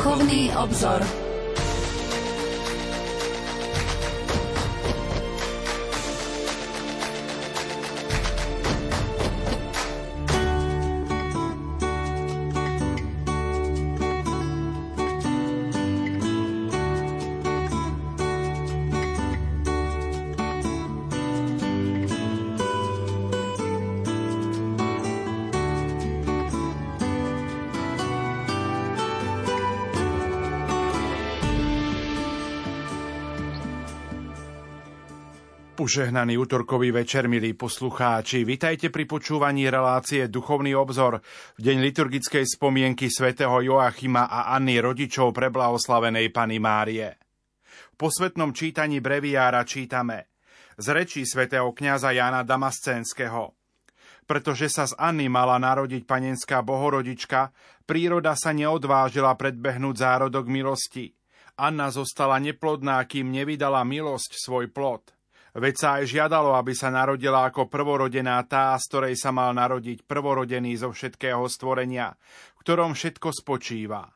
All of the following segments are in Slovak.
Duchovný obzor. Požehnaný útorkový večer, milí poslucháči. Vitajte pri počúvaní relácie Duchovný obzor v deň liturgickej spomienky svätého Joachima a Anny rodičov preblahoslavenej Pany Márie. V posvetnom čítaní breviára čítame z rečí svätého kňaza Jana Damascenského. Pretože sa z Anny mala narodiť panenská bohorodička, príroda sa neodvážila predbehnúť zárodok milosti. Anna zostala neplodná, kým nevydala milosť svoj plod – Veď sa aj žiadalo, aby sa narodila ako prvorodená tá, z ktorej sa mal narodiť prvorodený zo všetkého stvorenia, v ktorom všetko spočíva.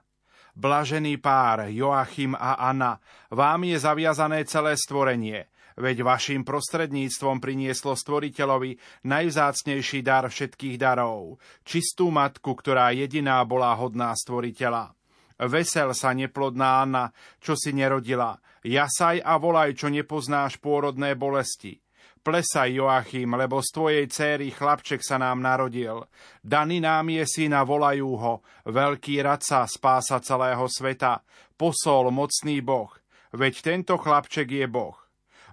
Blažený pár Joachim a Anna, vám je zaviazané celé stvorenie, veď vašim prostredníctvom prinieslo stvoriteľovi najvzácnejší dar všetkých darov, čistú matku, ktorá jediná bola hodná stvoriteľa. Vesel sa neplodná Anna, čo si nerodila, Jasaj a volaj, čo nepoznáš pôrodné bolesti. Plesaj, Joachim, lebo z tvojej céry chlapček sa nám narodil. Daný nám je syna, volajú ho, veľký radca, spása celého sveta, posol mocný boh, veď tento chlapček je boh.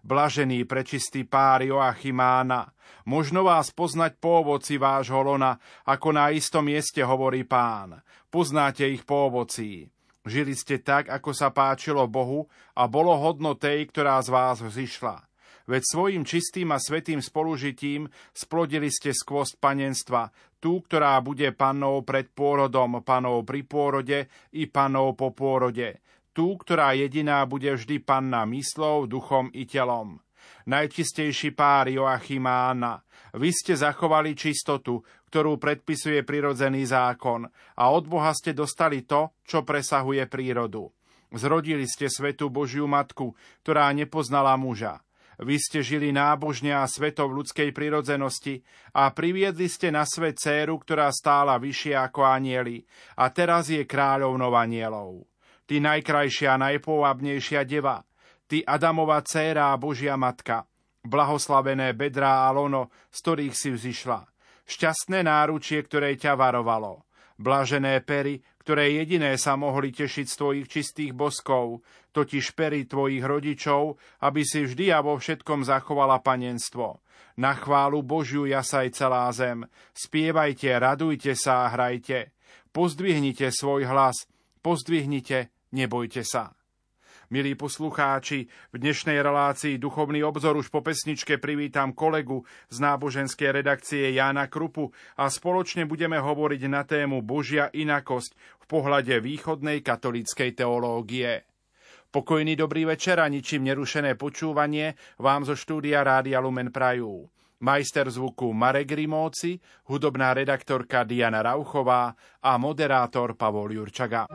Blažený prečistý pár Joachimána, možno vás poznať po ovoci vášho lona, ako na istom mieste hovorí pán. Poznáte ich po ovocí. Žili ste tak, ako sa páčilo Bohu a bolo hodno tej, ktorá z vás vzýšla. Veď svojim čistým a svetým spolužitím splodili ste skvost panenstva, tú, ktorá bude pannou pred pôrodom, panou pri pôrode i panou po pôrode, tú, ktorá jediná bude vždy panna myslou, duchom i telom najčistejší pár Joachim a Anna. Vy ste zachovali čistotu, ktorú predpisuje prirodzený zákon a od Boha ste dostali to, čo presahuje prírodu. Zrodili ste svetú Božiu Matku, ktorá nepoznala muža. Vy ste žili nábožne a sveto v ľudskej prirodzenosti a priviedli ste na svet céru, ktorá stála vyššie ako anieli a teraz je kráľovnou anielov. Ty najkrajšia najpôvabnejšia deva, Ty Adamová dcéra a Božia matka, blahoslavené bedrá a lono, z ktorých si vzýšla, šťastné náručie, ktoré ťa varovalo, blažené pery, ktoré jediné sa mohli tešiť z tvojich čistých boskov, totiž pery tvojich rodičov, aby si vždy a vo všetkom zachovala panenstvo. Na chválu Božiu jasaj celá zem, spievajte, radujte sa a hrajte. Pozdvihnite svoj hlas, pozdvihnite, nebojte sa. Milí poslucháči, v dnešnej relácii Duchovný obzor už po pesničke privítam kolegu z náboženskej redakcie Jána Krupu a spoločne budeme hovoriť na tému Božia inakosť v pohľade východnej katolíckej teológie. Pokojný dobrý večer a ničím nerušené počúvanie vám zo štúdia Rádia Lumen Prajú. Majster zvuku Marek Rimóci, hudobná redaktorka Diana Rauchová a moderátor Pavol Jurčaga.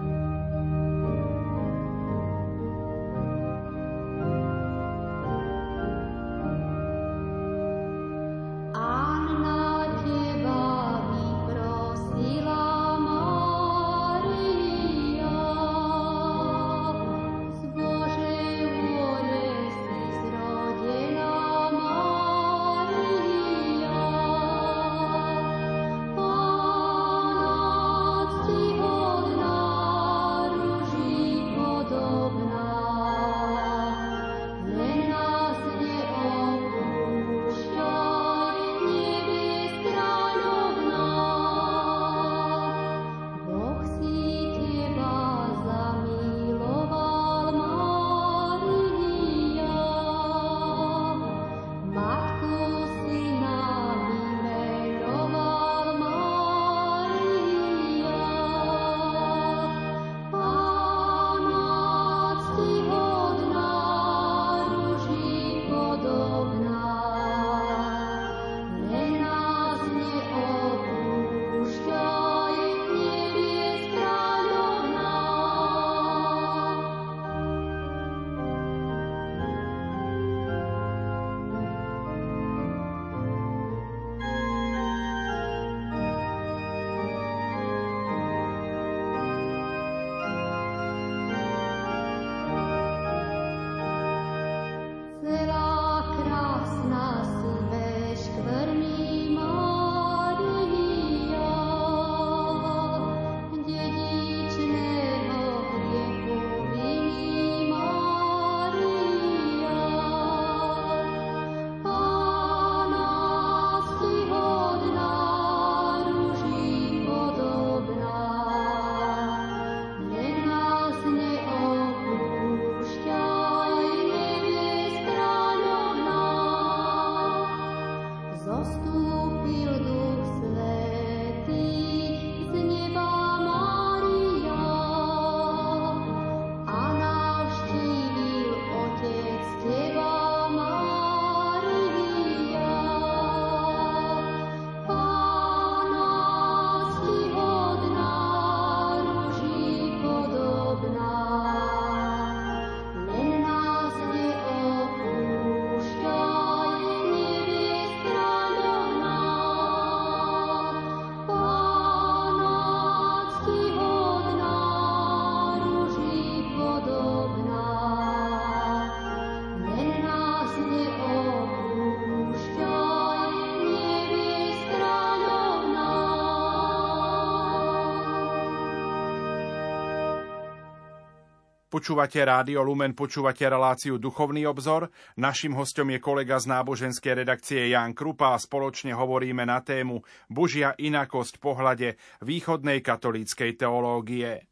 Počúvate Rádio Lumen, počúvate reláciu Duchovný obzor. Našim hostom je kolega z náboženskej redakcie Jan Krupa a spoločne hovoríme na tému Božia inakosť pohľade východnej katolíckej teológie.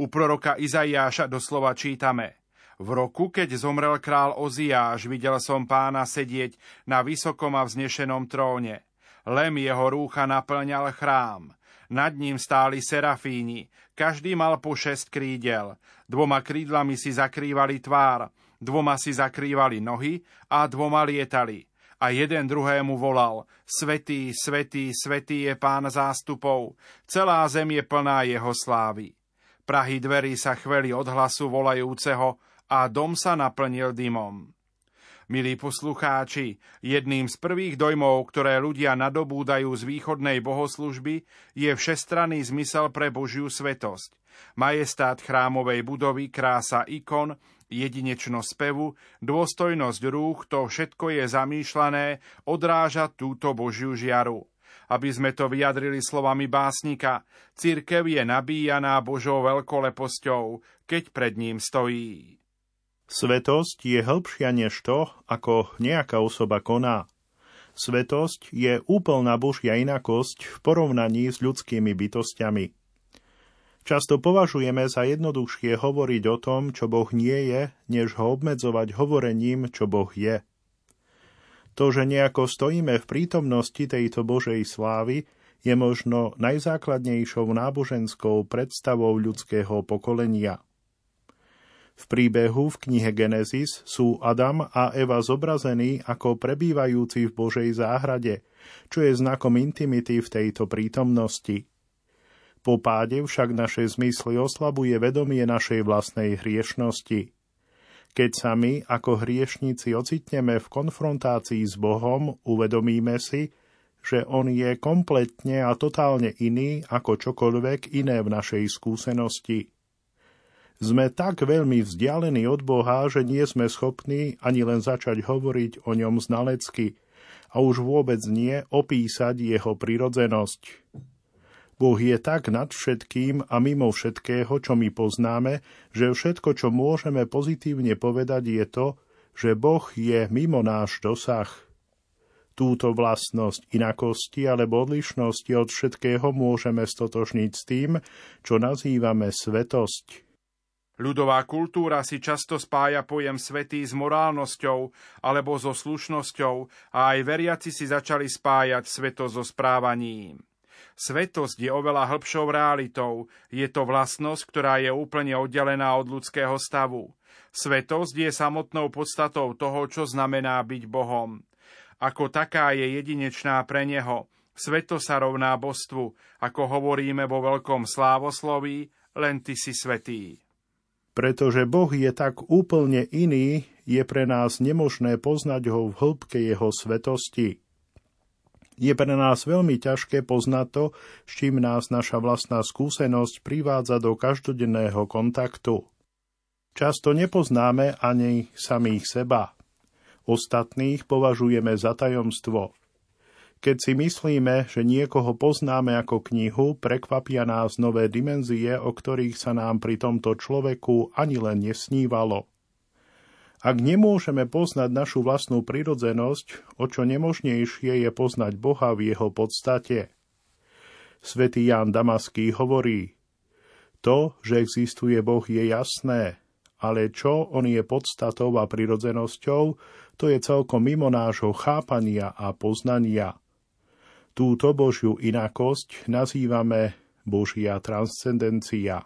U proroka Izaiáša doslova čítame V roku, keď zomrel král Oziáš, videl som pána sedieť na vysokom a vznešenom tróne. Lem jeho rúcha naplňal chrám. Nad ním stáli serafíni, každý mal po šest krídel. Dvoma krídlami si zakrývali tvár, dvoma si zakrývali nohy a dvoma lietali. A jeden druhému volal, Svetý, svetý, svetý je pán zástupov, celá zem je plná jeho slávy. Prahy dverí sa chveli od hlasu volajúceho a dom sa naplnil dymom. Milí poslucháči, jedným z prvých dojmov, ktoré ľudia nadobúdajú z východnej bohoslužby, je všestranný zmysel pre Božiu svetosť. Majestát chrámovej budovy, krása ikon, jedinečnosť spevu, dôstojnosť rúch, to všetko je zamýšľané odrážať túto Božiu žiaru. Aby sme to vyjadrili slovami básnika, církev je nabíjaná Božou veľkoleposťou, keď pred ním stojí. Svetosť je hĺbšia než to, ako nejaká osoba koná. Svetosť je úplná Božia inakosť v porovnaní s ľudskými bytostiami. Často považujeme za jednoduchšie hovoriť o tom, čo Boh nie je, než ho obmedzovať hovorením, čo Boh je. To, že nejako stojíme v prítomnosti tejto Božej slávy, je možno najzákladnejšou náboženskou predstavou ľudského pokolenia – v príbehu v knihe Genesis sú Adam a Eva zobrazení ako prebývajúci v Božej záhrade, čo je znakom intimity v tejto prítomnosti. Po páde však naše zmysly oslabuje vedomie našej vlastnej hriešnosti. Keď sa my ako hriešníci ocitneme v konfrontácii s Bohom, uvedomíme si, že On je kompletne a totálne iný ako čokoľvek iné v našej skúsenosti. Sme tak veľmi vzdialení od Boha, že nie sme schopní ani len začať hovoriť o ňom znalecky a už vôbec nie opísať jeho prirodzenosť. Boh je tak nad všetkým a mimo všetkého, čo my poznáme, že všetko, čo môžeme pozitívne povedať, je to, že Boh je mimo náš dosah. Túto vlastnosť inakosti alebo odlišnosti od všetkého môžeme stotožniť s tým, čo nazývame svetosť. Ľudová kultúra si často spája pojem svetý s morálnosťou alebo so slušnosťou a aj veriaci si začali spájať sveto so správaním. Svetosť je oveľa hĺbšou realitou, je to vlastnosť, ktorá je úplne oddelená od ľudského stavu. Svetosť je samotnou podstatou toho, čo znamená byť Bohom. Ako taká je jedinečná pre Neho. Sveto sa rovná božstvu, ako hovoríme vo veľkom slávosloví, len Ty si svetý. Pretože Boh je tak úplne iný, je pre nás nemožné poznať ho v hĺbke jeho svetosti. Je pre nás veľmi ťažké poznať to, s čím nás naša vlastná skúsenosť privádza do každodenného kontaktu. Často nepoznáme ani samých seba. Ostatných považujeme za tajomstvo. Keď si myslíme, že niekoho poznáme ako knihu, prekvapia nás nové dimenzie, o ktorých sa nám pri tomto človeku ani len nesnívalo. Ak nemôžeme poznať našu vlastnú prirodzenosť, o čo nemožnejšie je poznať Boha v jeho podstate. Svetý Ján Damaský hovorí, to, že existuje Boh je jasné, ale čo on je podstatou a prirodzenosťou, to je celkom mimo nášho chápania a poznania. Túto Božiu inakosť nazývame Božia transcendencia.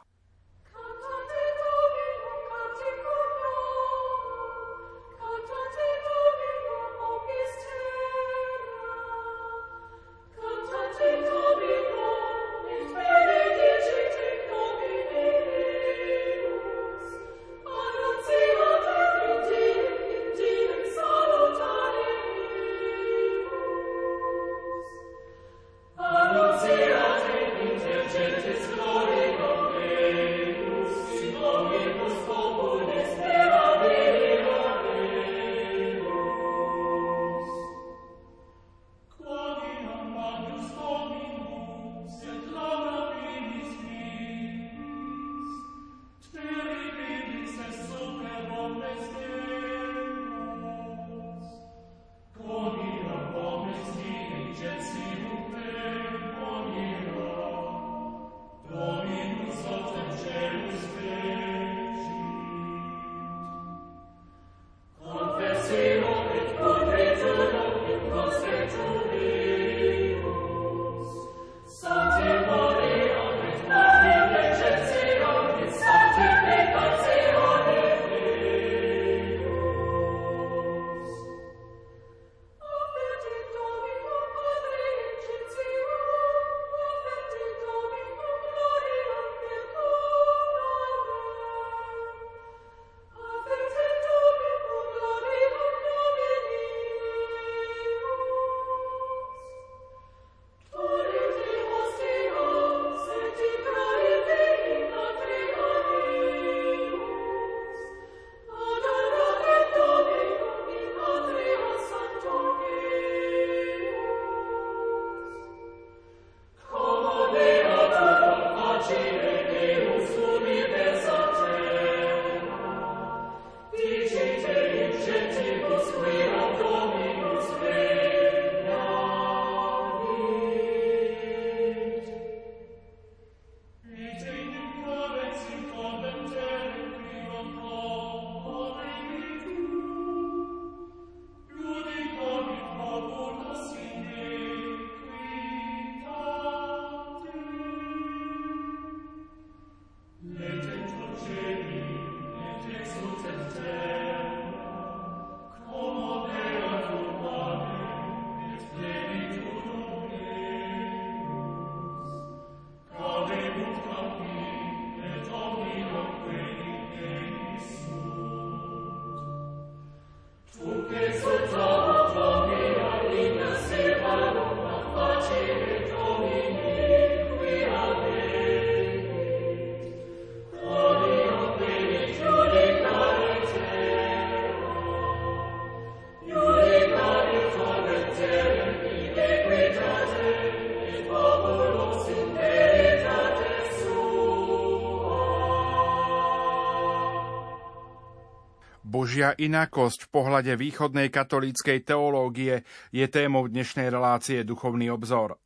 Božia inakosť v pohľade východnej katolíckej teológie je témou dnešnej relácie Duchovný obzor.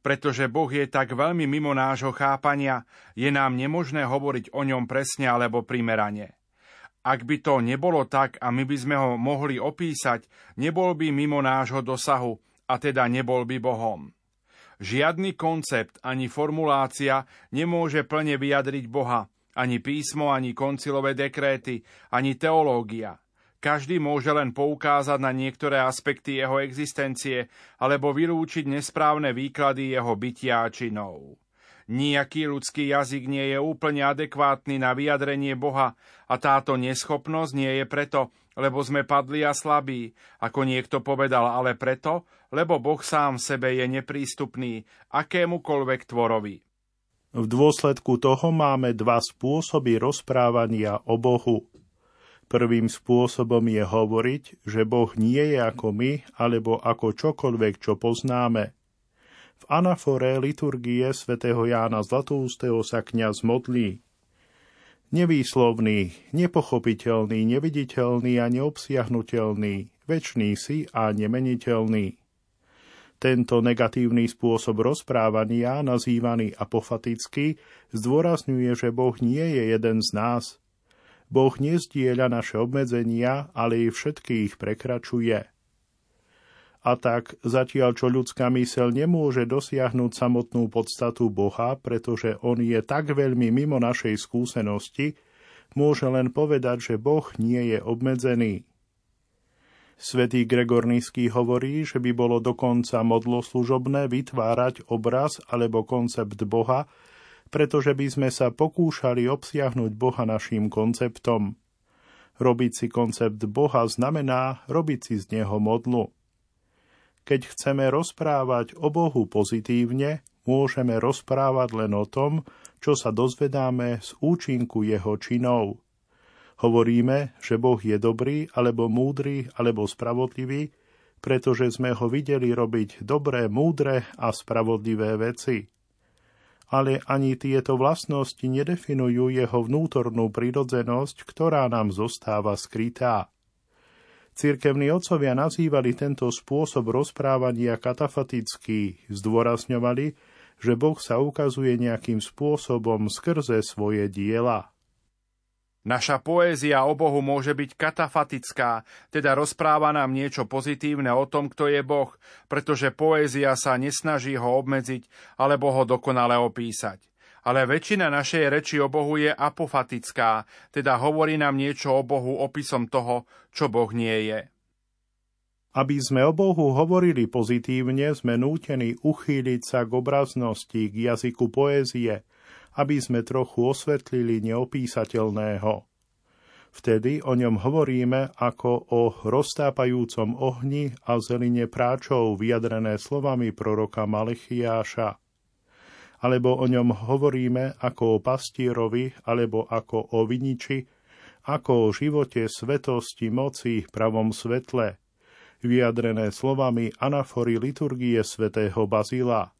Pretože Boh je tak veľmi mimo nášho chápania, je nám nemožné hovoriť o ňom presne alebo primerane. Ak by to nebolo tak a my by sme ho mohli opísať, nebol by mimo nášho dosahu a teda nebol by Bohom. Žiadny koncept ani formulácia nemôže plne vyjadriť Boha, ani písmo, ani koncilové dekréty, ani teológia. Každý môže len poukázať na niektoré aspekty jeho existencie alebo vylúčiť nesprávne výklady jeho bytia a činov. Nijaký ľudský jazyk nie je úplne adekvátny na vyjadrenie Boha a táto neschopnosť nie je preto, lebo sme padli a slabí, ako niekto povedal, ale preto, lebo Boh sám sebe je neprístupný akémukoľvek tvorovi. V dôsledku toho máme dva spôsoby rozprávania o Bohu. Prvým spôsobom je hovoriť, že Boh nie je ako my, alebo ako čokoľvek, čo poznáme. V anafore liturgie svätého Jána Zlatoústeho sa kňaz modlí. Nevýslovný, nepochopiteľný, neviditeľný a neobsiahnutelný, väčší si a nemeniteľný. Tento negatívny spôsob rozprávania, nazývaný apofatický, zdôrazňuje, že Boh nie je jeden z nás. Boh nezdieľa naše obmedzenia, ale i všetky ich prekračuje. A tak, zatiaľ čo ľudská mysel nemôže dosiahnuť samotnú podstatu Boha, pretože On je tak veľmi mimo našej skúsenosti, môže len povedať, že Boh nie je obmedzený. Svetý Gregor Nízky hovorí, že by bolo dokonca modloslužobné vytvárať obraz alebo koncept Boha, pretože by sme sa pokúšali obsiahnuť Boha našim konceptom. Robiť si koncept Boha znamená robiť si z neho modlu. Keď chceme rozprávať o Bohu pozitívne, môžeme rozprávať len o tom, čo sa dozvedáme z účinku jeho činov – Hovoríme, že Boh je dobrý, alebo múdry, alebo spravodlivý, pretože sme ho videli robiť dobré, múdre a spravodlivé veci. Ale ani tieto vlastnosti nedefinujú jeho vnútornú prirodzenosť, ktorá nám zostáva skrytá. Cirkevní otcovia nazývali tento spôsob rozprávania katafatický, zdôrazňovali, že Boh sa ukazuje nejakým spôsobom skrze svoje diela. Naša poézia o Bohu môže byť katafatická, teda rozpráva nám niečo pozitívne o tom, kto je Boh, pretože poézia sa nesnaží ho obmedziť alebo ho dokonale opísať. Ale väčšina našej reči o Bohu je apofatická, teda hovorí nám niečo o Bohu opisom toho, čo Boh nie je. Aby sme o Bohu hovorili pozitívne, sme nútení uchýliť sa k obraznosti, k jazyku poézie – aby sme trochu osvetlili neopísateľného. Vtedy o ňom hovoríme ako o roztápajúcom ohni a zeline práčov vyjadrené slovami proroka Malechiáša. Alebo o ňom hovoríme ako o pastierovi alebo ako o viniči, ako o živote svetosti, moci, pravom svetle, vyjadrené slovami anafory liturgie svätého Bazila –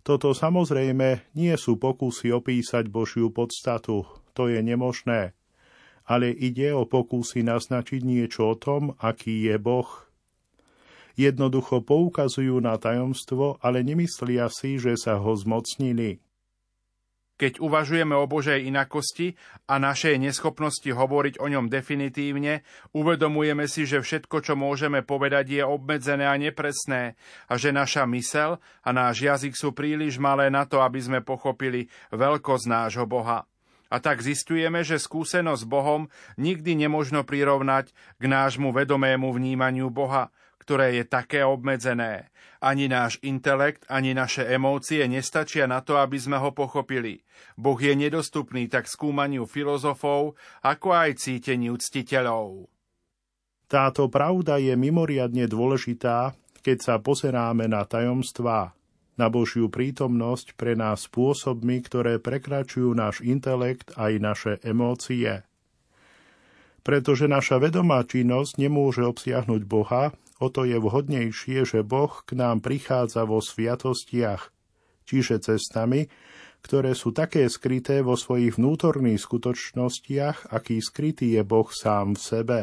toto samozrejme nie sú pokusy opísať Božiu podstatu, to je nemožné. Ale ide o pokusy naznačiť niečo o tom, aký je Boh. Jednoducho poukazujú na tajomstvo, ale nemyslia si, že sa ho zmocnili. Keď uvažujeme o Božej inakosti a našej neschopnosti hovoriť o ňom definitívne, uvedomujeme si, že všetko, čo môžeme povedať, je obmedzené a nepresné a že naša mysel a náš jazyk sú príliš malé na to, aby sme pochopili veľkosť nášho Boha. A tak zistujeme, že skúsenosť s Bohom nikdy nemožno prirovnať k nášmu vedomému vnímaniu Boha, ktoré je také obmedzené. Ani náš intelekt, ani naše emócie nestačia na to, aby sme ho pochopili. Boh je nedostupný tak skúmaniu filozofov, ako aj cíteniu ctiteľov. Táto pravda je mimoriadne dôležitá, keď sa pozeráme na tajomstvá, na Božiu prítomnosť pre nás spôsobmi, ktoré prekračujú náš intelekt aj naše emócie. Pretože naša vedomá činnosť nemôže obsiahnuť Boha, O to je vhodnejšie, že Boh k nám prichádza vo sviatostiach, čiže cestami, ktoré sú také skryté vo svojich vnútorných skutočnostiach, aký skrytý je Boh sám v sebe.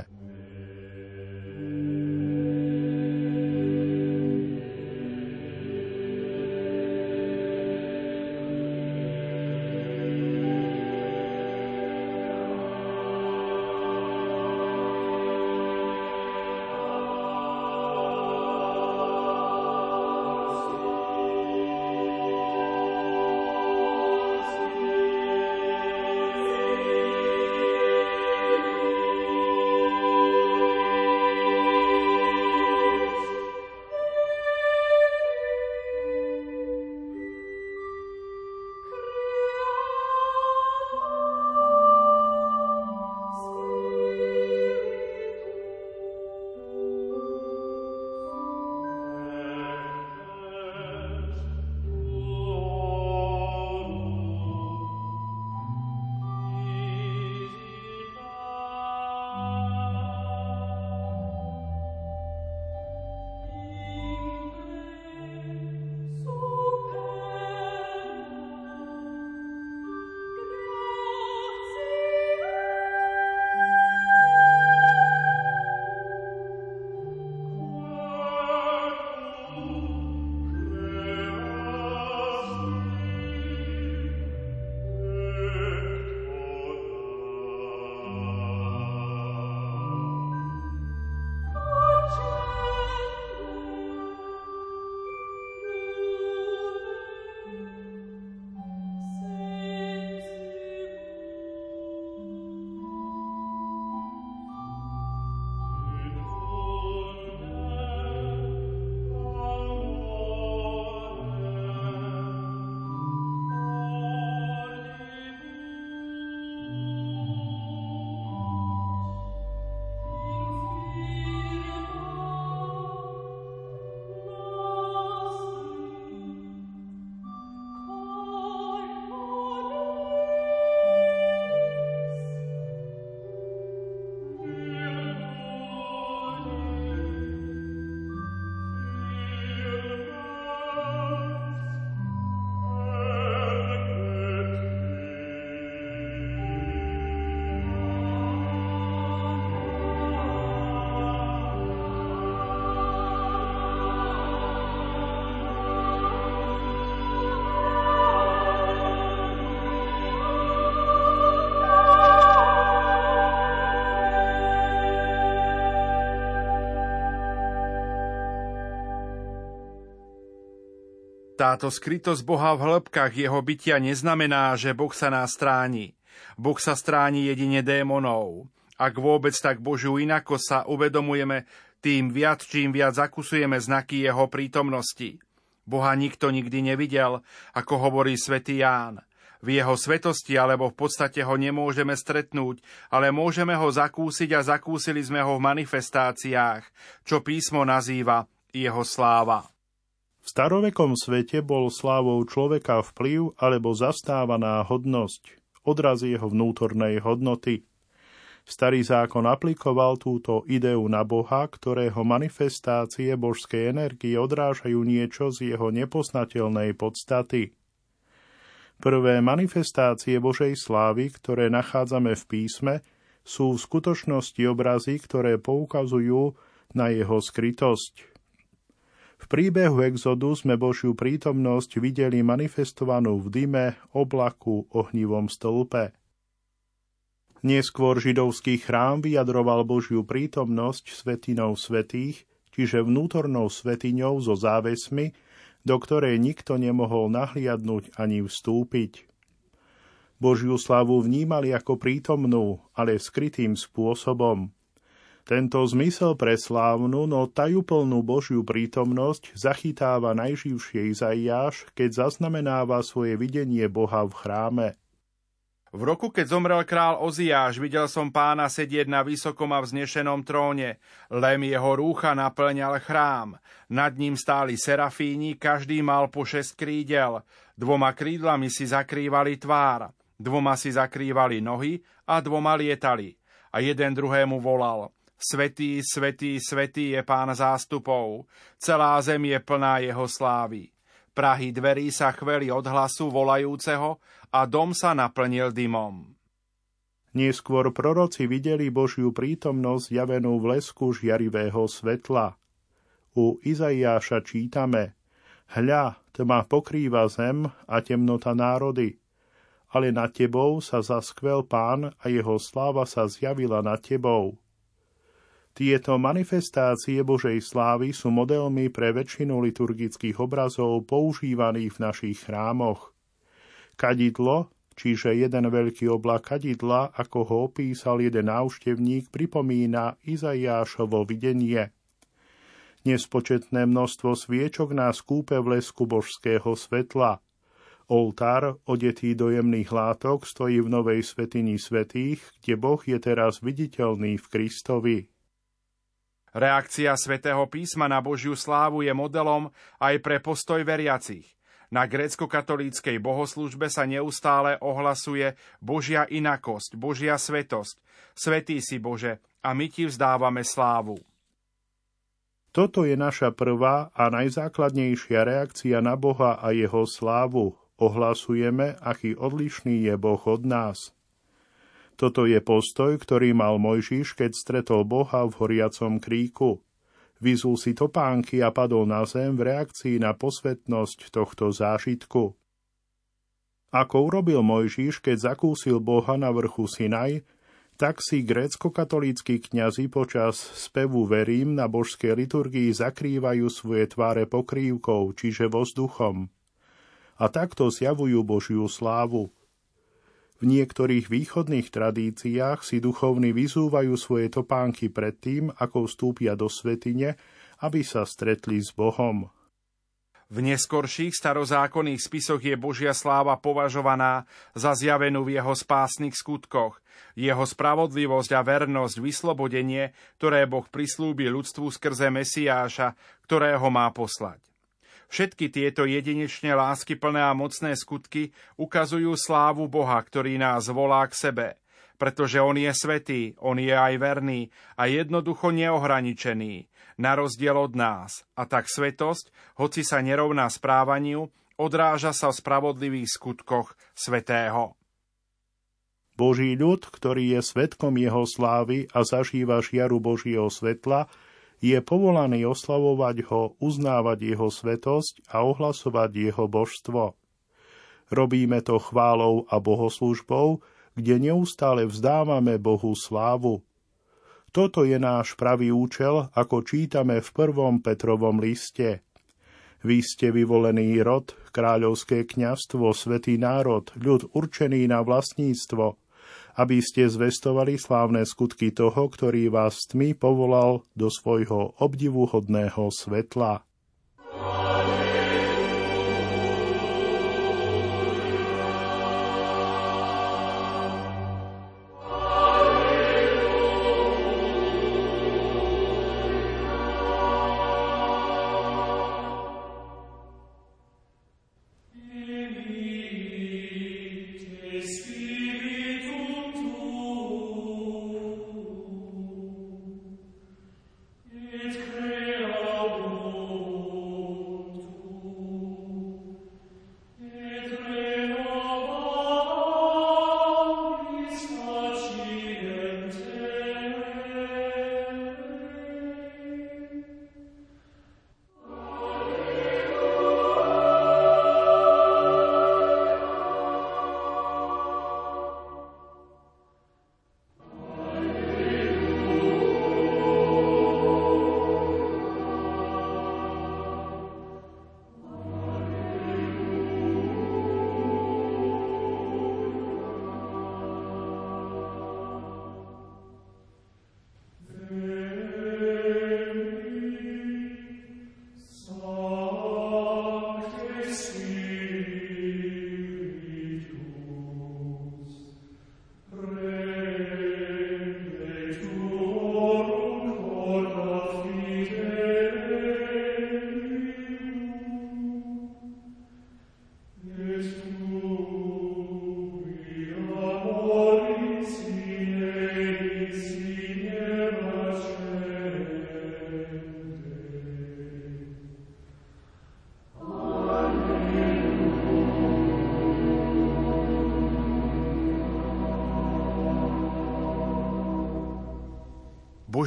Táto skrytosť Boha v hĺbkach jeho bytia neznamená, že Boh sa nás stráni. Boh sa stráni jedine démonov. Ak vôbec tak Božiu inako sa uvedomujeme, tým viac, čím viac zakusujeme znaky jeho prítomnosti. Boha nikto nikdy nevidel, ako hovorí svätý Ján. V jeho svetosti alebo v podstate ho nemôžeme stretnúť, ale môžeme ho zakúsiť a zakúsili sme ho v manifestáciách, čo písmo nazýva jeho sláva. V starovekom svete bol slávou človeka vplyv alebo zastávaná hodnosť, odraz jeho vnútornej hodnoty. Starý zákon aplikoval túto ideu na Boha, ktorého manifestácie božskej energie odrážajú niečo z jeho nepoznateľnej podstaty. Prvé manifestácie Božej slávy, ktoré nachádzame v písme, sú v skutočnosti obrazy, ktoré poukazujú na jeho skrytosť, príbehu exodu sme Božiu prítomnosť videli manifestovanú v dyme, oblaku, ohnivom stĺpe. Neskôr židovský chrám vyjadroval Božiu prítomnosť svetinou svetých, čiže vnútornou svetiňou so závesmi, do ktorej nikto nemohol nahliadnúť ani vstúpiť. Božiu slavu vnímali ako prítomnú, ale skrytým spôsobom – tento zmysel pre slávnu, no tajúplnú Božiu prítomnosť zachytáva najživšie Izaiáš, keď zaznamenáva svoje videnie Boha v chráme. V roku, keď zomrel král Oziáš, videl som pána sedieť na vysokom a vznešenom tróne. Lem jeho rúcha naplňal chrám. Nad ním stáli serafíni, každý mal po šest krídel. Dvoma krídlami si zakrývali tvár, dvoma si zakrývali nohy a dvoma lietali. A jeden druhému volal – Svetý, svetý, svetý je pán zástupov, celá zem je plná jeho slávy. Prahy dverí sa chveli od hlasu volajúceho a dom sa naplnil dymom. Neskôr proroci videli Božiu prítomnosť javenú v lesku žiarivého svetla. U Izaiáša čítame Hľa, tma pokrýva zem a temnota národy, ale nad tebou sa zaskvel pán a jeho sláva sa zjavila nad tebou. Tieto manifestácie Božej slávy sú modelmi pre väčšinu liturgických obrazov používaných v našich chrámoch. Kadidlo, čiže jeden veľký oblak kadidla, ako ho opísal jeden návštevník, pripomína Izaiášovo videnie. Nespočetné množstvo sviečok nás kúpe v lesku božského svetla. Oltár, odetý do jemných látok, stojí v novej svetini svetých, kde Boh je teraz viditeľný v Kristovi. Reakcia svätého písma na Božiu slávu je modelom aj pre postoj veriacich. Na grécko-katolíckej bohoslužbe sa neustále ohlasuje Božia inakosť, Božia svetosť. Svetý si Bože, a my ti vzdávame slávu. Toto je naša prvá a najzákladnejšia reakcia na Boha a jeho slávu. Ohlasujeme, aký odlišný je Boh od nás. Toto je postoj, ktorý mal Mojžiš, keď stretol Boha v horiacom kríku. Vyzul si topánky a padol na zem v reakcii na posvetnosť tohto zážitku. Ako urobil Mojžiš, keď zakúsil Boha na vrchu Sinaj, tak si grécko-katolíckí kňazi počas spevu Verím na božskej liturgii zakrývajú svoje tváre pokrývkou, čiže vzduchom. A takto zjavujú Božiu slávu. V niektorých východných tradíciách si duchovní vyzúvajú svoje topánky predtým, ako vstúpia do svetine, aby sa stretli s Bohom. V neskorších starozákonných spisoch je Božia sláva považovaná za zjavenú v jeho spásnych skutkoch, jeho spravodlivosť a vernosť, vyslobodenie, ktoré Boh prislúbi ľudstvu skrze Mesiáša, ktorého má poslať. Všetky tieto jedinečne láskyplné a mocné skutky ukazujú slávu Boha, ktorý nás volá k sebe, pretože On je svetý, On je aj verný a jednoducho neohraničený, na rozdiel od nás. A tak svetosť, hoci sa nerovná správaniu, odráža sa v spravodlivých skutkoch svetého. Boží ľud, ktorý je svetkom jeho slávy a zažíva žiaru Božieho svetla, je povolaný oslavovať ho, uznávať jeho svetosť a ohlasovať jeho božstvo. Robíme to chválou a bohoslužbou, kde neustále vzdávame Bohu slávu. Toto je náš pravý účel, ako čítame v prvom Petrovom liste. Vy ste vyvolený rod, kráľovské kňastvo, svetý národ, ľud určený na vlastníctvo – aby ste zvestovali slávne skutky toho, ktorý vás tmy povolal do svojho obdivuhodného svetla.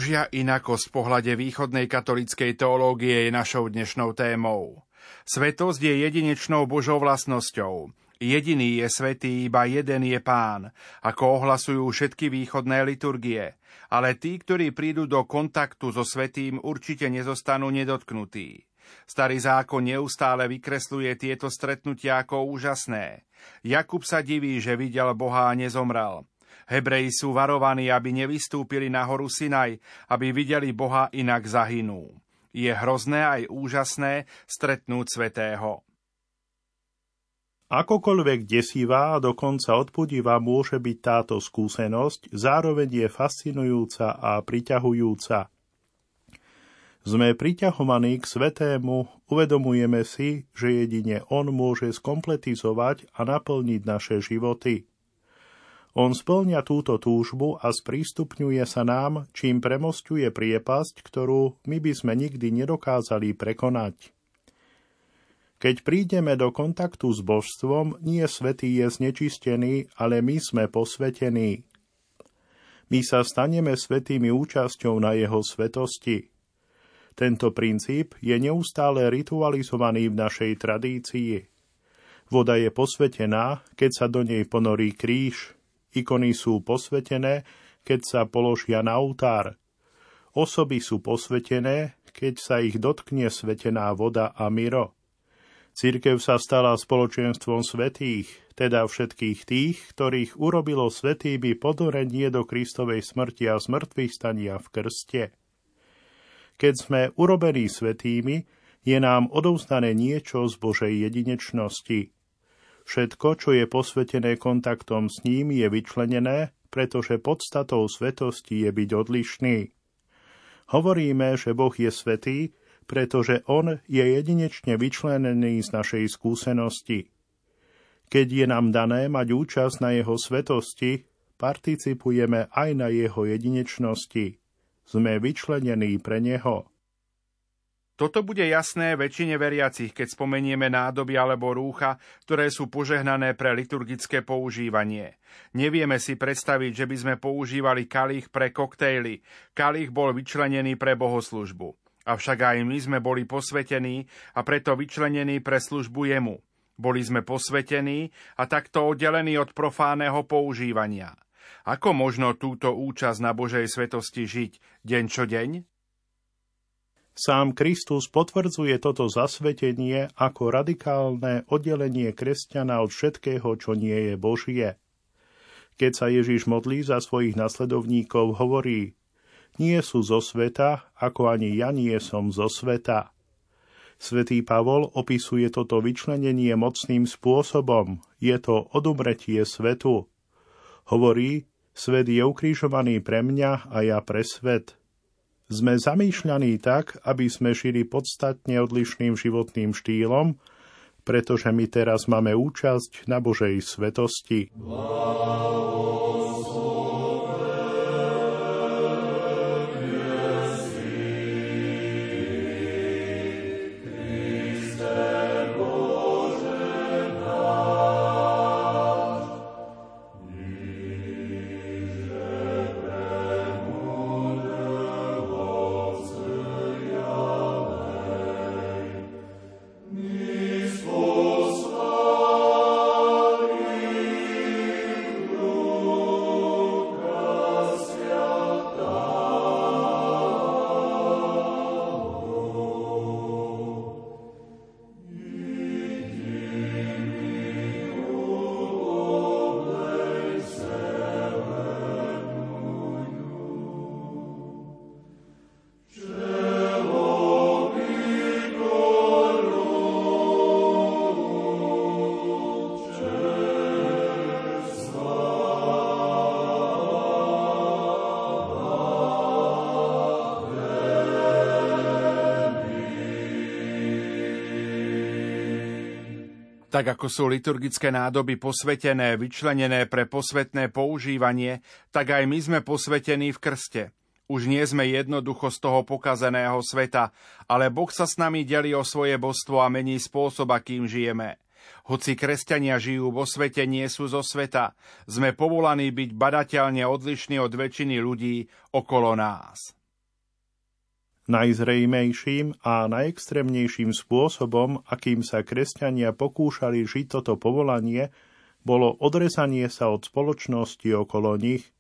Božia inakosť v pohľade východnej katolickej teológie je našou dnešnou témou. Svetosť je jedinečnou Božou vlastnosťou. Jediný je svetý, iba jeden je pán, ako ohlasujú všetky východné liturgie. Ale tí, ktorí prídu do kontaktu so svetým, určite nezostanú nedotknutí. Starý zákon neustále vykresluje tieto stretnutia ako úžasné. Jakub sa diví, že videl Boha a nezomrel. Hebreji sú varovaní, aby nevystúpili na horu Sinaj, aby videli Boha, inak zahynú. Je hrozné aj úžasné stretnúť svetého. Akokoľvek desivá a dokonca odpudivá môže byť táto skúsenosť, zároveň je fascinujúca a priťahujúca. Sme priťahovaní k svetému, uvedomujeme si, že jedine On môže skompletizovať a naplniť naše životy. On splňa túto túžbu a sprístupňuje sa nám, čím premostuje priepasť, ktorú my by sme nikdy nedokázali prekonať. Keď prídeme do kontaktu s božstvom, nie svetý je znečistený, ale my sme posvetení. My sa staneme svetými účasťou na jeho svetosti. Tento princíp je neustále ritualizovaný v našej tradícii. Voda je posvetená, keď sa do nej ponorí kríž, Ikony sú posvetené, keď sa položia na oltár. Osoby sú posvetené, keď sa ich dotkne svetená voda a miro. Církev sa stala spoločenstvom svetých, teda všetkých tých, ktorých urobilo svetými podorenie do Kristovej smrti a smrtvých stania v krste. Keď sme urobení svetými, je nám odovzdané niečo z Božej jedinečnosti – Všetko, čo je posvetené kontaktom s ním, je vyčlenené, pretože podstatou svetosti je byť odlišný. Hovoríme, že Boh je svetý, pretože On je jedinečne vyčlenený z našej skúsenosti. Keď je nám dané mať účasť na Jeho svetosti, participujeme aj na Jeho jedinečnosti. Sme vyčlenení pre Neho. Toto bude jasné väčšine veriacich, keď spomenieme nádoby alebo rúcha, ktoré sú požehnané pre liturgické používanie. Nevieme si predstaviť, že by sme používali kalich pre koktejly. Kalich bol vyčlenený pre bohoslužbu. Avšak aj my sme boli posvetení a preto vyčlenení pre službu jemu. Boli sme posvetení a takto oddelení od profáneho používania. Ako možno túto účasť na Božej svetosti žiť deň čo deň? Sám Kristus potvrdzuje toto zasvetenie ako radikálne oddelenie kresťana od všetkého, čo nie je Božie. Keď sa Ježiš modlí za svojich nasledovníkov, hovorí Nie sú zo sveta, ako ani ja nie som zo sveta. Svetý Pavol opisuje toto vyčlenenie mocným spôsobom. Je to odumretie svetu. Hovorí, svet je ukrižovaný pre mňa a ja pre svet – sme zamýšľaní tak, aby sme šili podstatne odlišným životným štýlom, pretože my teraz máme účasť na Božej svetosti. Blahoslav. Tak ako sú liturgické nádoby posvetené, vyčlenené pre posvetné používanie, tak aj my sme posvetení v krste. Už nie sme jednoducho z toho pokazeného sveta, ale Boh sa s nami delí o svoje božstvo a mení spôsob, akým žijeme. Hoci kresťania žijú vo svete, nie sú zo sveta. Sme povolaní byť badateľne odlišní od väčšiny ľudí okolo nás. Najzrejmejším a najextrémnejším spôsobom, akým sa kresťania pokúšali žiť toto povolanie, bolo odrezanie sa od spoločnosti okolo nich.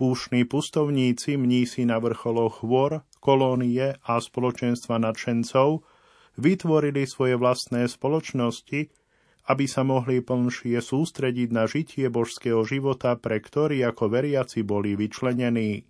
Púšni pustovníci, mnísi na vrcholoch hôr, kolónie a spoločenstva nadšencov vytvorili svoje vlastné spoločnosti, aby sa mohli plnšie sústrediť na žitie božského života, pre ktorý ako veriaci boli vyčlenení.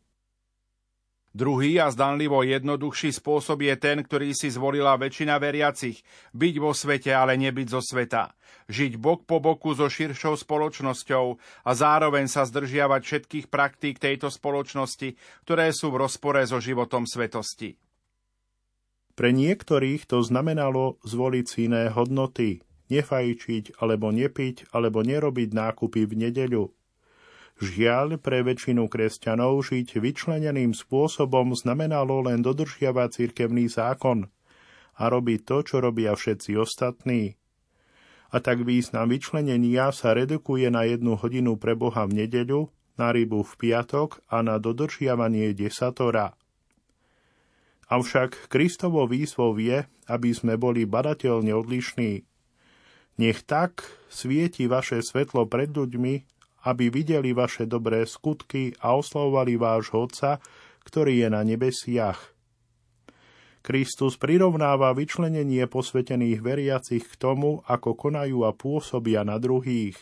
Druhý a zdanlivo jednoduchší spôsob je ten, ktorý si zvolila väčšina veriacich. Byť vo svete, ale nebyť zo sveta. Žiť bok po boku so širšou spoločnosťou a zároveň sa zdržiavať všetkých praktík tejto spoločnosti, ktoré sú v rozpore so životom svetosti. Pre niektorých to znamenalo zvoliť si iné hodnoty, nefajčiť alebo nepiť alebo nerobiť nákupy v nedeľu – Žiaľ, pre väčšinu kresťanov žiť vyčleneným spôsobom znamenalo len dodržiavať cirkevný zákon a robiť to, čo robia všetci ostatní. A tak význam vyčlenenia sa redukuje na jednu hodinu pre Boha v nedeľu, na rybu v piatok a na dodržiavanie desatora. Avšak Kristovo výzvou je, aby sme boli badateľne odlišní. Nech tak svieti vaše svetlo pred ľuďmi, aby videli vaše dobré skutky a oslavovali vášho Otca, ktorý je na nebesiach. Kristus prirovnáva vyčlenenie posvetených veriacich k tomu, ako konajú a pôsobia na druhých.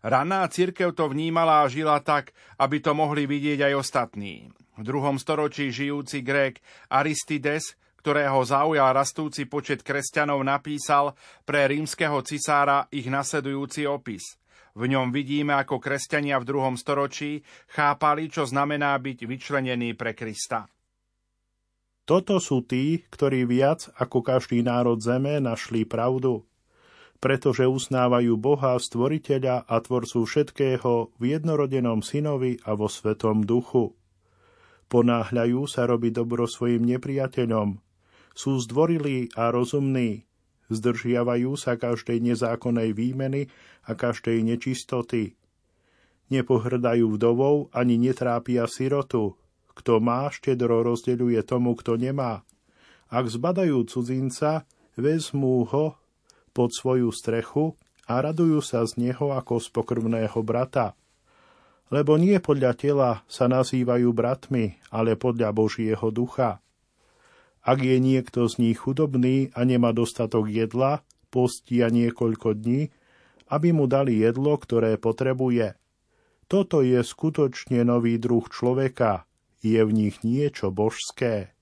Raná církev to vnímala a žila tak, aby to mohli vidieť aj ostatní. V druhom storočí žijúci Grék Aristides, ktorého zaujal rastúci počet kresťanov, napísal pre rímskeho cisára ich nasledujúci opis – v ňom vidíme, ako kresťania v druhom storočí chápali, čo znamená byť vyčlenený pre Krista. Toto sú tí, ktorí viac ako každý národ zeme našli pravdu, pretože uznávajú Boha, stvoriteľa a tvorcu všetkého v jednorodenom synovi a vo svetom duchu. Ponáhľajú sa robiť dobro svojim nepriateľom, sú zdvorilí a rozumní, zdržiavajú sa každej nezákonnej výmeny a každej nečistoty. Nepohrdajú vdovou ani netrápia sirotu. Kto má, štedro rozdeľuje tomu, kto nemá. Ak zbadajú cudzinca, vezmú ho pod svoju strechu a radujú sa z neho ako z pokrvného brata. Lebo nie podľa tela sa nazývajú bratmi, ale podľa Božieho ducha. Ak je niekto z nich chudobný a nemá dostatok jedla, postia niekoľko dní, aby mu dali jedlo, ktoré potrebuje. Toto je skutočne nový druh človeka. Je v nich niečo božské.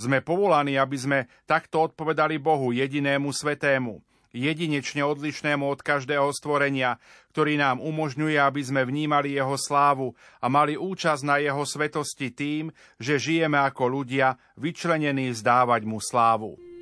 Sme povolaní, aby sme takto odpovedali Bohu, jedinému svetému jedinečne odlišnému od každého stvorenia, ktorý nám umožňuje, aby sme vnímali jeho slávu a mali účasť na jeho svetosti tým, že žijeme ako ľudia, vyčlenení vzdávať mu slávu.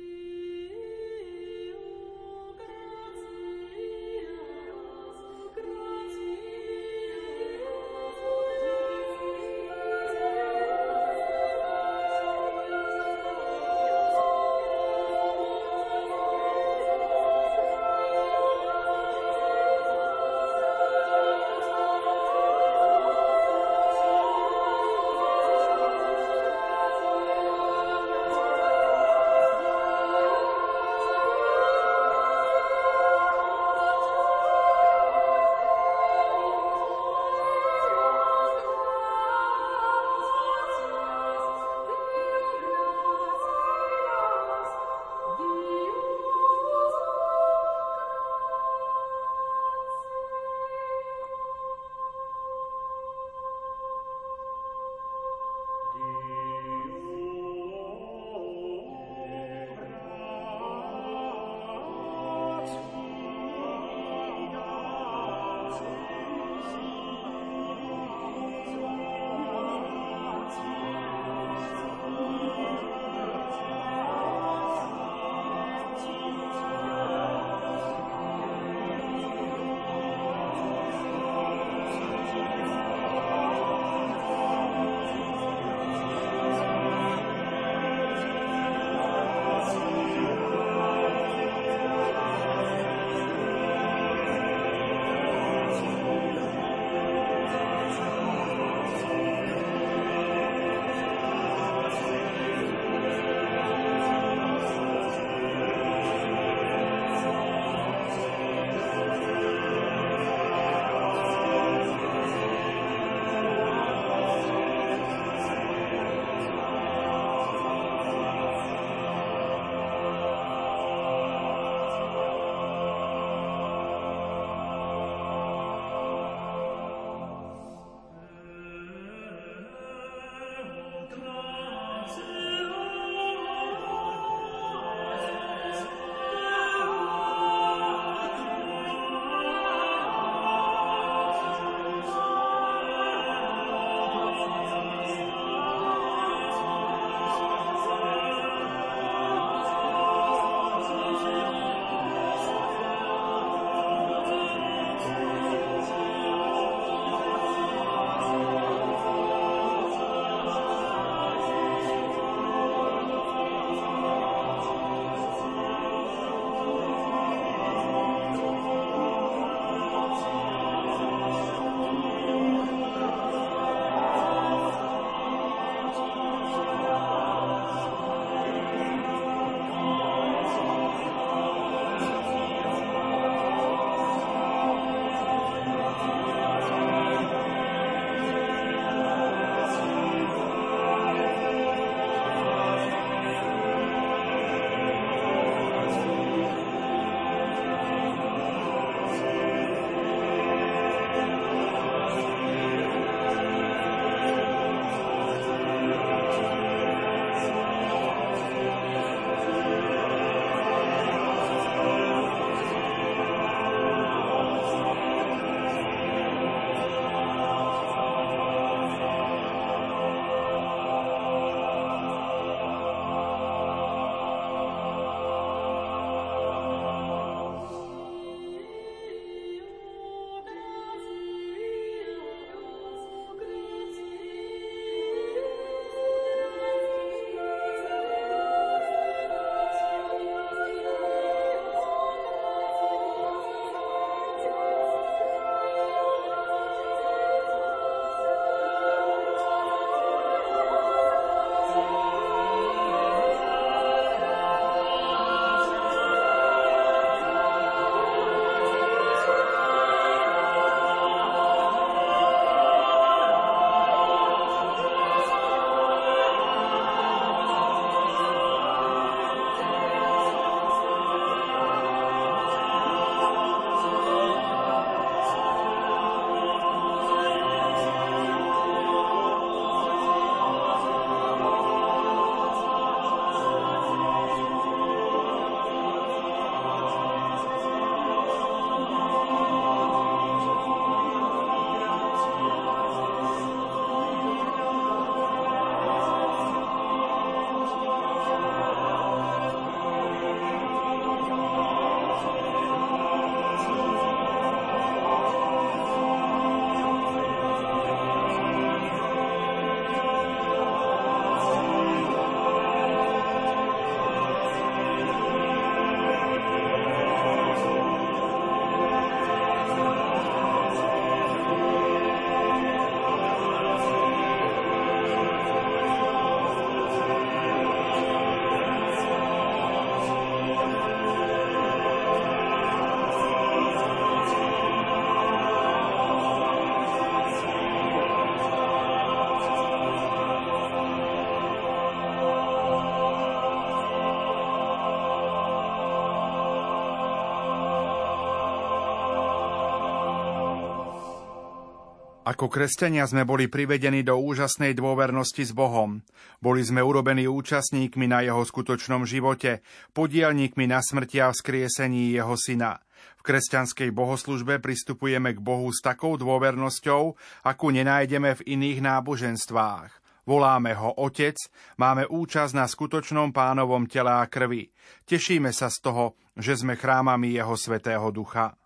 Ako kresťania sme boli privedení do úžasnej dôvernosti s Bohom. Boli sme urobení účastníkmi na jeho skutočnom živote, podielníkmi na smrti a vzkriesení jeho syna. V kresťanskej bohoslužbe pristupujeme k Bohu s takou dôvernosťou, akú nenájdeme v iných náboženstvách. Voláme ho Otec, máme účasť na skutočnom pánovom tele a krvi. Tešíme sa z toho, že sme chrámami jeho svetého ducha.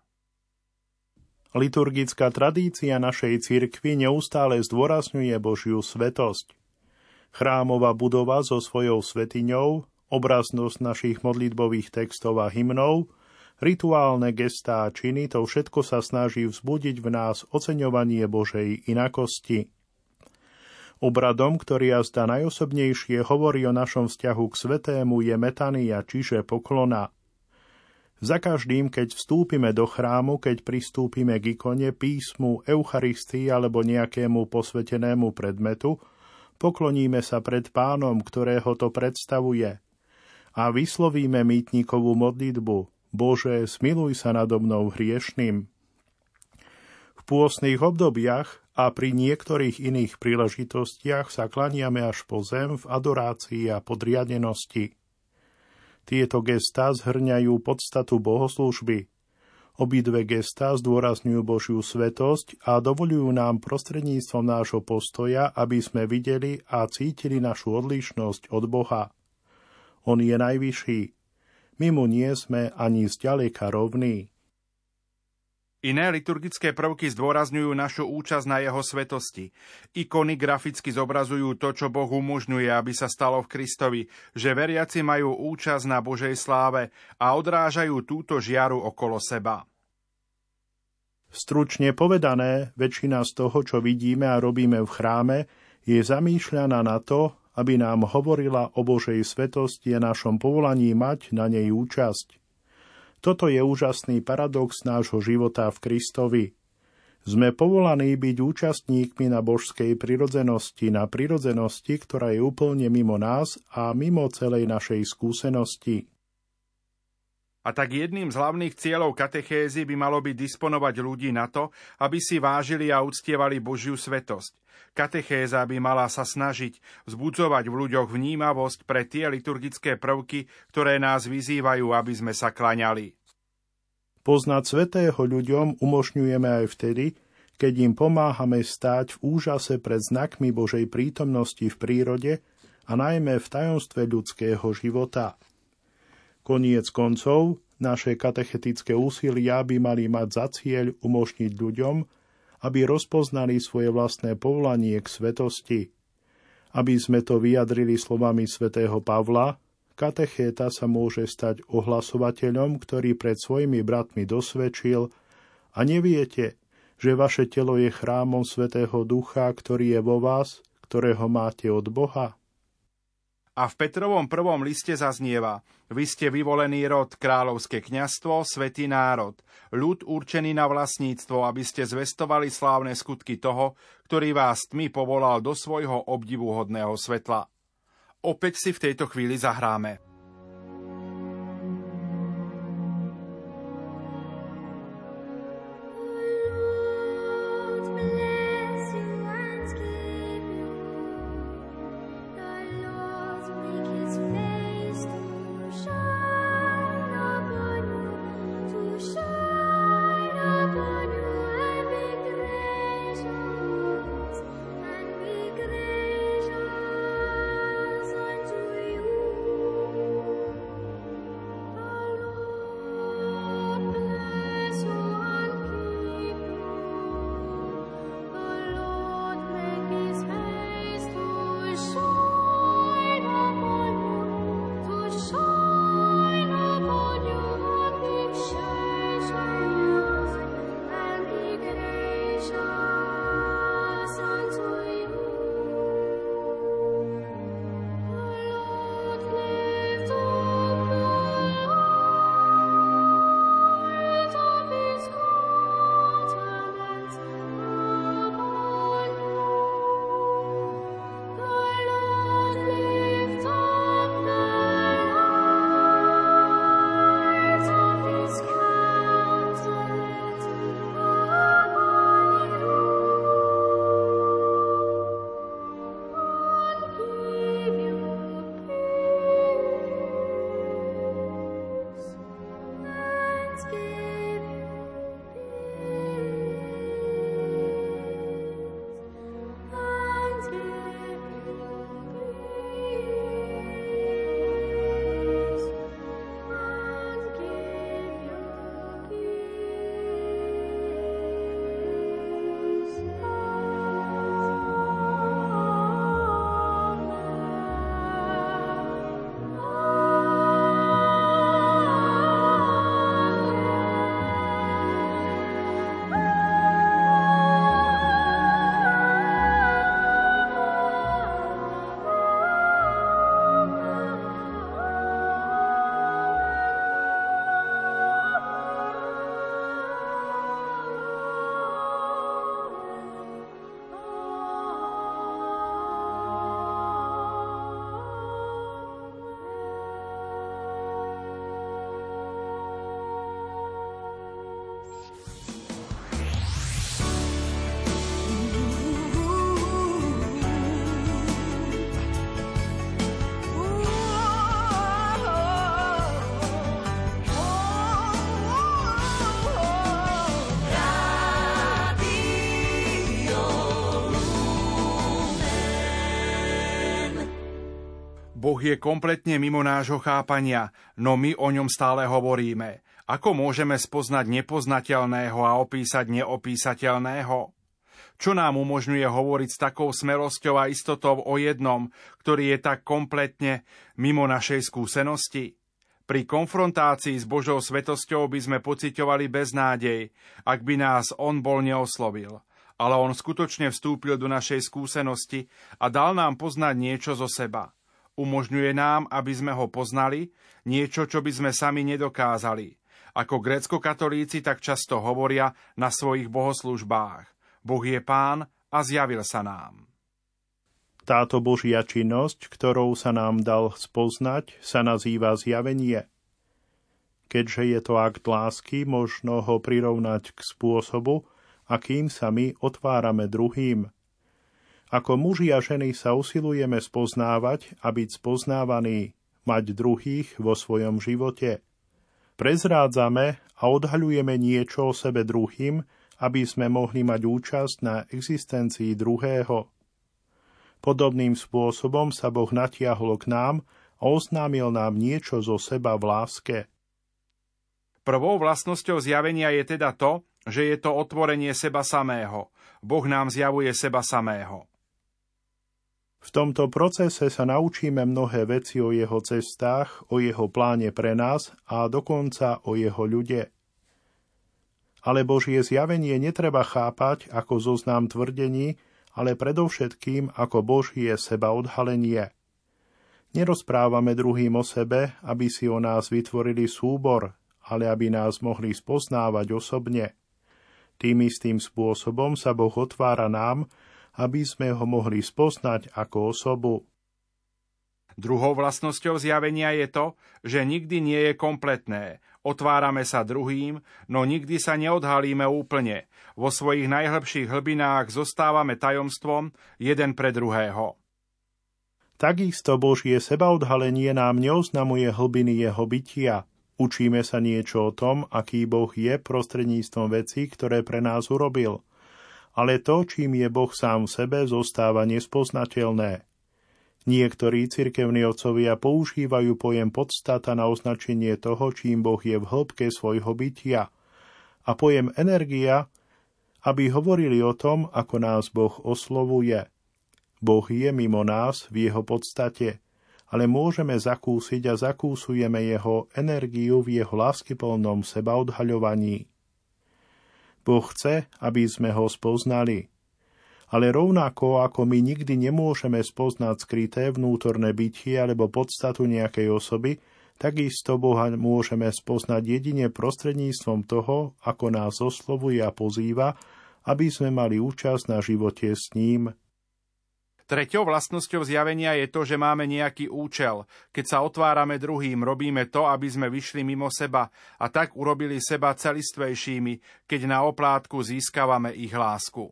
Liturgická tradícia našej cirkvi neustále zdôrazňuje Božiu svetosť. Chrámová budova so svojou svetiňou, obraznosť našich modlitbových textov a hymnov, rituálne gestá a činy, to všetko sa snaží vzbudiť v nás oceňovanie Božej inakosti. Obradom, ktorý jazda najosobnejšie hovorí o našom vzťahu k svetému, je metania, čiže poklona – za každým, keď vstúpime do chrámu, keď pristúpime k ikone, písmu, Eucharistii alebo nejakému posvetenému predmetu, pokloníme sa pred pánom, ktorého to predstavuje a vyslovíme mýtnikovú modlitbu Bože, smiluj sa nado mnou hriešným. V pôstnych obdobiach a pri niektorých iných príležitostiach sa klaniame až po zem v adorácii a podriadenosti – tieto gestá zhrňajú podstatu bohoslúžby. Obidve gestá zdôrazňujú Božiu svetosť a dovolujú nám prostredníctvom nášho postoja, aby sme videli a cítili našu odlišnosť od Boha. On je najvyšší. My mu nie sme ani zďaleka rovní. Iné liturgické prvky zdôrazňujú našu účasť na jeho svetosti. Ikony graficky zobrazujú to, čo Boh umožňuje, aby sa stalo v Kristovi, že veriaci majú účasť na Božej sláve a odrážajú túto žiaru okolo seba. Stručne povedané, väčšina z toho, čo vidíme a robíme v chráme, je zamýšľaná na to, aby nám hovorila o Božej svetosti a našom povolaní mať na nej účasť. Toto je úžasný paradox nášho života v Kristovi. Sme povolaní byť účastníkmi na božskej prirodzenosti, na prirodzenosti, ktorá je úplne mimo nás a mimo celej našej skúsenosti. A tak jedným z hlavných cieľov katechézy by malo byť disponovať ľudí na to, aby si vážili a uctievali Božiu svetosť. Katechéza by mala sa snažiť vzbudzovať v ľuďoch vnímavosť pre tie liturgické prvky, ktoré nás vyzývajú, aby sme sa klaňali. Poznať svetého ľuďom umožňujeme aj vtedy, keď im pomáhame stáť v úžase pred znakmi Božej prítomnosti v prírode a najmä v tajomstve ľudského života. Koniec koncov, naše katechetické úsilia by mali mať za cieľ umožniť ľuďom, aby rozpoznali svoje vlastné povolanie k svetosti. Aby sme to vyjadrili slovami svätého Pavla, katechéta sa môže stať ohlasovateľom, ktorý pred svojimi bratmi dosvedčil a neviete, že vaše telo je chrámom Svetého Ducha, ktorý je vo vás, ktorého máte od Boha? A v Petrovom prvom liste zaznieva Vy ste vyvolený rod, kráľovské kňastvo, svetý národ, ľud určený na vlastníctvo, aby ste zvestovali slávne skutky toho, ktorý vás tmy povolal do svojho obdivuhodného svetla. Opäť si v tejto chvíli zahráme. Boh je kompletne mimo nášho chápania, no my o ňom stále hovoríme. Ako môžeme spoznať nepoznateľného a opísať neopísateľného? Čo nám umožňuje hovoriť s takou smerosťou a istotou o jednom, ktorý je tak kompletne mimo našej skúsenosti? Pri konfrontácii s Božou svetosťou by sme pociťovali beznádej, ak by nás On bol neoslovil. Ale On skutočne vstúpil do našej skúsenosti a dal nám poznať niečo zo seba. Umožňuje nám, aby sme ho poznali, niečo, čo by sme sami nedokázali. Ako grécko-katolíci tak často hovoria na svojich bohoslužbách. Boh je pán a zjavil sa nám. Táto Božia činnosť, ktorou sa nám dal spoznať, sa nazýva zjavenie. Keďže je to akt lásky, možno ho prirovnať k spôsobu, akým sa my otvárame druhým. Ako muži a ženy sa usilujeme spoznávať a byť spoznávaní, mať druhých vo svojom živote. Prezrádzame a odhaľujeme niečo o sebe druhým, aby sme mohli mať účasť na existencii druhého. Podobným spôsobom sa Boh natiahol k nám a oznámil nám niečo zo seba v láske. Prvou vlastnosťou zjavenia je teda to, že je to otvorenie seba samého. Boh nám zjavuje seba samého. V tomto procese sa naučíme mnohé veci o jeho cestách, o jeho pláne pre nás a dokonca o jeho ľude. Ale Božie zjavenie netreba chápať ako zoznam tvrdení, ale predovšetkým ako Božie seba odhalenie. Nerozprávame druhým o sebe, aby si o nás vytvorili súbor, ale aby nás mohli spoznávať osobne. Tým istým spôsobom sa Boh otvára nám, aby sme ho mohli spoznať ako osobu. Druhou vlastnosťou zjavenia je to, že nikdy nie je kompletné. Otvárame sa druhým, no nikdy sa neodhalíme úplne. Vo svojich najhlbších hlbinách zostávame tajomstvom jeden pre druhého. Takisto Božie sebaodhalenie nám neoznamuje hlbiny jeho bytia. Učíme sa niečo o tom, aký Boh je prostredníctvom vecí, ktoré pre nás urobil. Ale to, čím je Boh sám v sebe, zostáva nespoznateľné. Niektorí cirkevní otcovia používajú pojem podstata na označenie toho, čím Boh je v hĺbke svojho bytia a pojem energia, aby hovorili o tom, ako nás Boh oslovuje. Boh je mimo nás v jeho podstate, ale môžeme zakúsiť a zakúsujeme jeho energiu v jeho láskyplnom seba odhaľovaní. Boh chce, aby sme ho spoznali – ale rovnako ako my nikdy nemôžeme spoznať skryté vnútorné bytie alebo podstatu nejakej osoby, takisto Boha môžeme spoznať jedine prostredníctvom toho, ako nás oslovuje a pozýva, aby sme mali účasť na živote s ním. Treťou vlastnosťou zjavenia je to, že máme nejaký účel. Keď sa otvárame druhým, robíme to, aby sme vyšli mimo seba a tak urobili seba celistvejšími, keď na oplátku získavame ich lásku.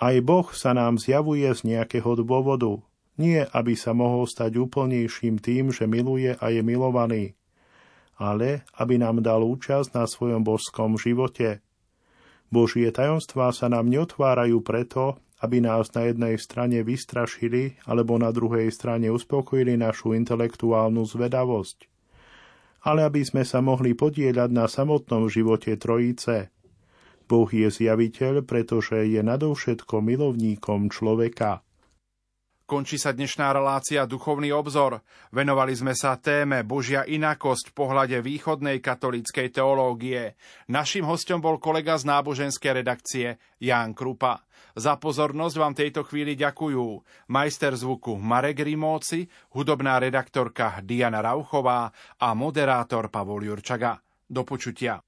Aj Boh sa nám zjavuje z nejakého dôvodu. Nie, aby sa mohol stať úplnejším tým, že miluje a je milovaný, ale aby nám dal účasť na svojom božskom živote. Božie tajomstvá sa nám neotvárajú preto, aby nás na jednej strane vystrašili alebo na druhej strane uspokojili našu intelektuálnu zvedavosť, ale aby sme sa mohli podieľať na samotnom živote Trojice – Boh je zjaviteľ, pretože je nadovšetko milovníkom človeka. Končí sa dnešná relácia Duchovný obzor. Venovali sme sa téme Božia inakosť v pohľade východnej katolíckej teológie. Naším hostom bol kolega z náboženskej redakcie Ján Krupa. Za pozornosť vám tejto chvíli ďakujú majster zvuku Marek Rimóci, hudobná redaktorka Diana Rauchová a moderátor Pavol Jurčaga. Do počutia.